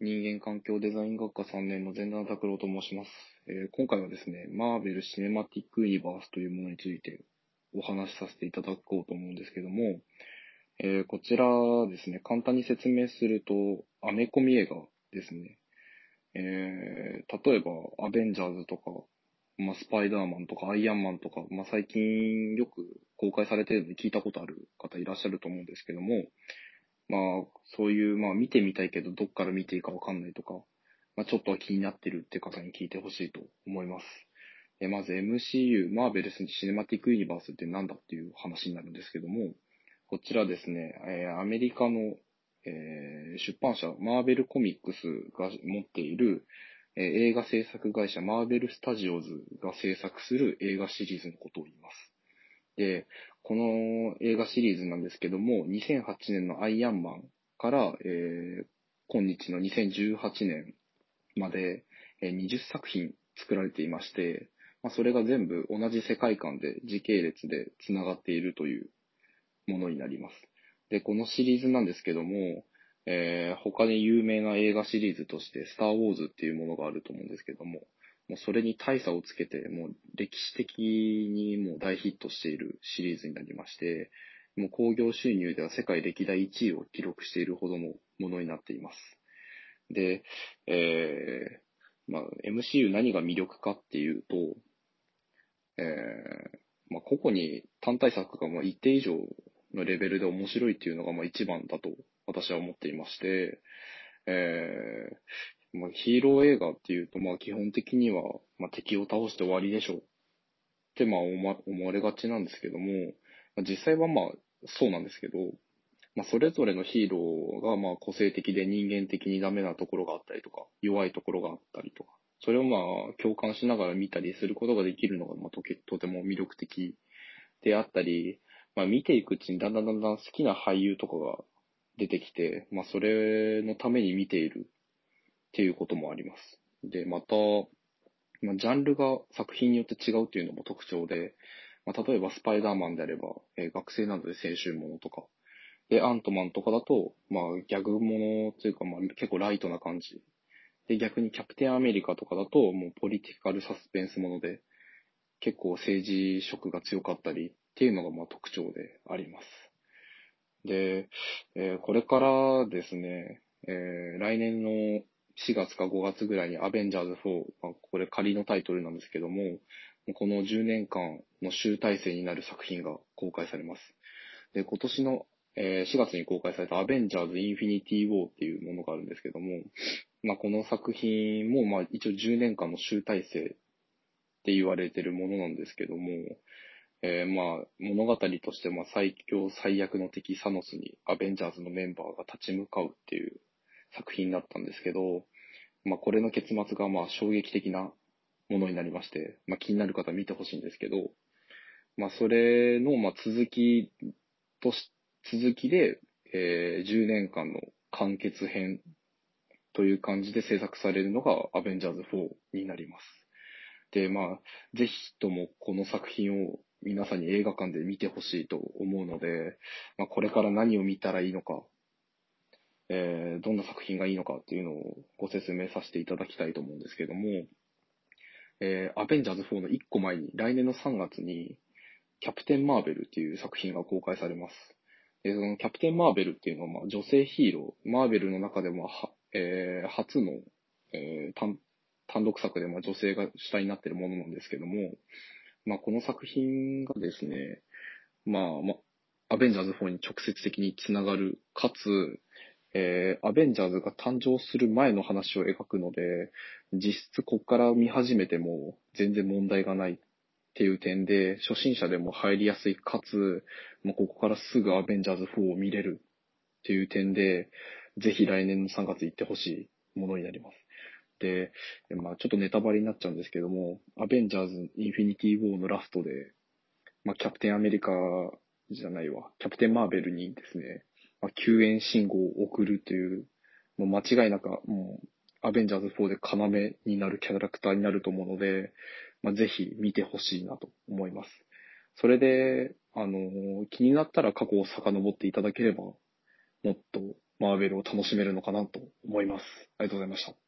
人間環境デザイン学科3年の前田拓郎と申します、えー今回はですね、マーベル・シネマティック・ユニバースというものについてお話しさせていただこうと思うんですけども、えーこちらですね、簡単に説明すると、アメコミ映画ですね。えー例えば、アベンジャーズとか、まあ、スパイダーマンとか、アイアンマンとか、まあ、最近よく公開されているので聞いたことある方いらっしゃると思うんですけども、まあ、そういう、まあ、見てみたいけど、どっから見ていいかわかんないとか、まあ、ちょっとは気になってるって方に聞いてほしいと思います。えまず MCU、マーベルスシネマティックユニバースって何だっていう話になるんですけども、こちらですね、えアメリカの、え出版社、マーベルコミックスが持っている、え映画制作会社、マーベルスタジオズが制作する映画シリーズのことを言います。で、この映画シリーズなんですけども、2008年のアイアンマンから、えー今日の2018年まで、えー20作品作られていまして、まあ、それが全部同じ世界観で時系列で繋がっているというものになります。で、このシリーズなんですけども、えー他に有名な映画シリーズとして、スター・ウォーズっていうものがあると思うんですけども、もうそれに大差をつけて、もう歴史的にもう大ヒットしているシリーズになりまして、もう興行収入では世界歴代1位を記録しているほどのものになっています。で、えーまあ、MCU 何が魅力かっていうと、えーまあ、個々に単体作がまあ一定以上のレベルで面白いっていうのがまあ一番だと私は思っていまして、えーまあ、ヒーロー映画っていうと、まあ、基本的には、まあ、敵を倒して終わりでしょうってまあ思われがちなんですけども、まあ、実際はまあそうなんですけど、まあ、それぞれのヒーローがまあ個性的で人間的にダメなところがあったりとか、弱いところがあったりとか、それをまあ共感しながら見たりすることができるのがまあととても魅力的であったり、まあ、見ていくうちにだんだんだんだん好きな俳優とかが出てきて、まあ、それのために見ているっていうこともあります。で、また、ま、ジャンルが作品によって違うっていうのも特徴で、まあ、例えばスパイダーマンであれば、えー学生などで青春ものとか、で、アントマンとかだと、まあ、ギャグものというか、まあ、結構ライトな感じ。で、逆にキャプテンアメリカとかだと、もうポリティカルサスペンスもので、結構政治色が強かったりっていうのがまあ特徴であります。で、えーこれからですね、えー来年の4月か5月ぐらいにアベンジャーズ4、まあ、これ仮のタイトルなんですけども、この10年間の集大成になる作品が公開されます。で、今年の、4月に公開されたアベンジャーズ・インフィニティ・ウォーっていうものがあるんですけども、まあ、この作品もまあ一応10年間の集大成って言われてるものなんですけども、えーまあ、物語としてまあ最強最悪の敵サノスにアベンジャーズのメンバーが立ち向かうっていう作品だったんですけど、まあ、これの結末がまあ衝撃的なものになりまして、まあ、気になる方は見てほしいんですけど、まあ、それのまあ続きとし、続きで、えー10年間の完結編という感じで制作されるのがアベンジャーズ4になります。で、まあ、ぜひともこの作品を皆さんに映画館で見てほしいと思うので、まあ、これから何を見たらいいのか、えーどんな作品がいいのかっていうのをご説明させていただきたいと思うんですけども、えーアベンジャーズ4の1個前に、来年の3月に、キャプテン・マーベルっていう作品が公開されます。で、そのキャプテン・マーベルっていうのは、ま、女性ヒーロー、マーベルの中でもは、えー初の、えー単単独作でまあ女性が主体になっているものなんですけども、まあ、この作品がですね、まあ、まあ、アベンジャーズ4に直接的につながる、かつ、えーアベンジャーズが誕生する前の話を描くので、実質こっから見始めても全然問題がないっていう点で、初心者でも入りやすい、かつ、もうここからすぐアベンジャーズ4を見れるっていう点で、ぜひ来年の3月行ってほしいものになります。で、まあちょっとネタバレになっちゃうんですけども、アベンジャーズ・インフィニティ・ウォーのラストで、まあキャプテンアメリカじゃないわ、キャプテン・マーベルにですね、まあ、救援信号を送るという、もう間違いなく、もう、アベンジャーズ4で要になるキャラクターになると思うので、まあ、ぜひ見てほしいなと思います。それで、あの、気になったら過去を遡っていただければ、もっとマーベルを楽しめるのかなと思います。ありがとうございました。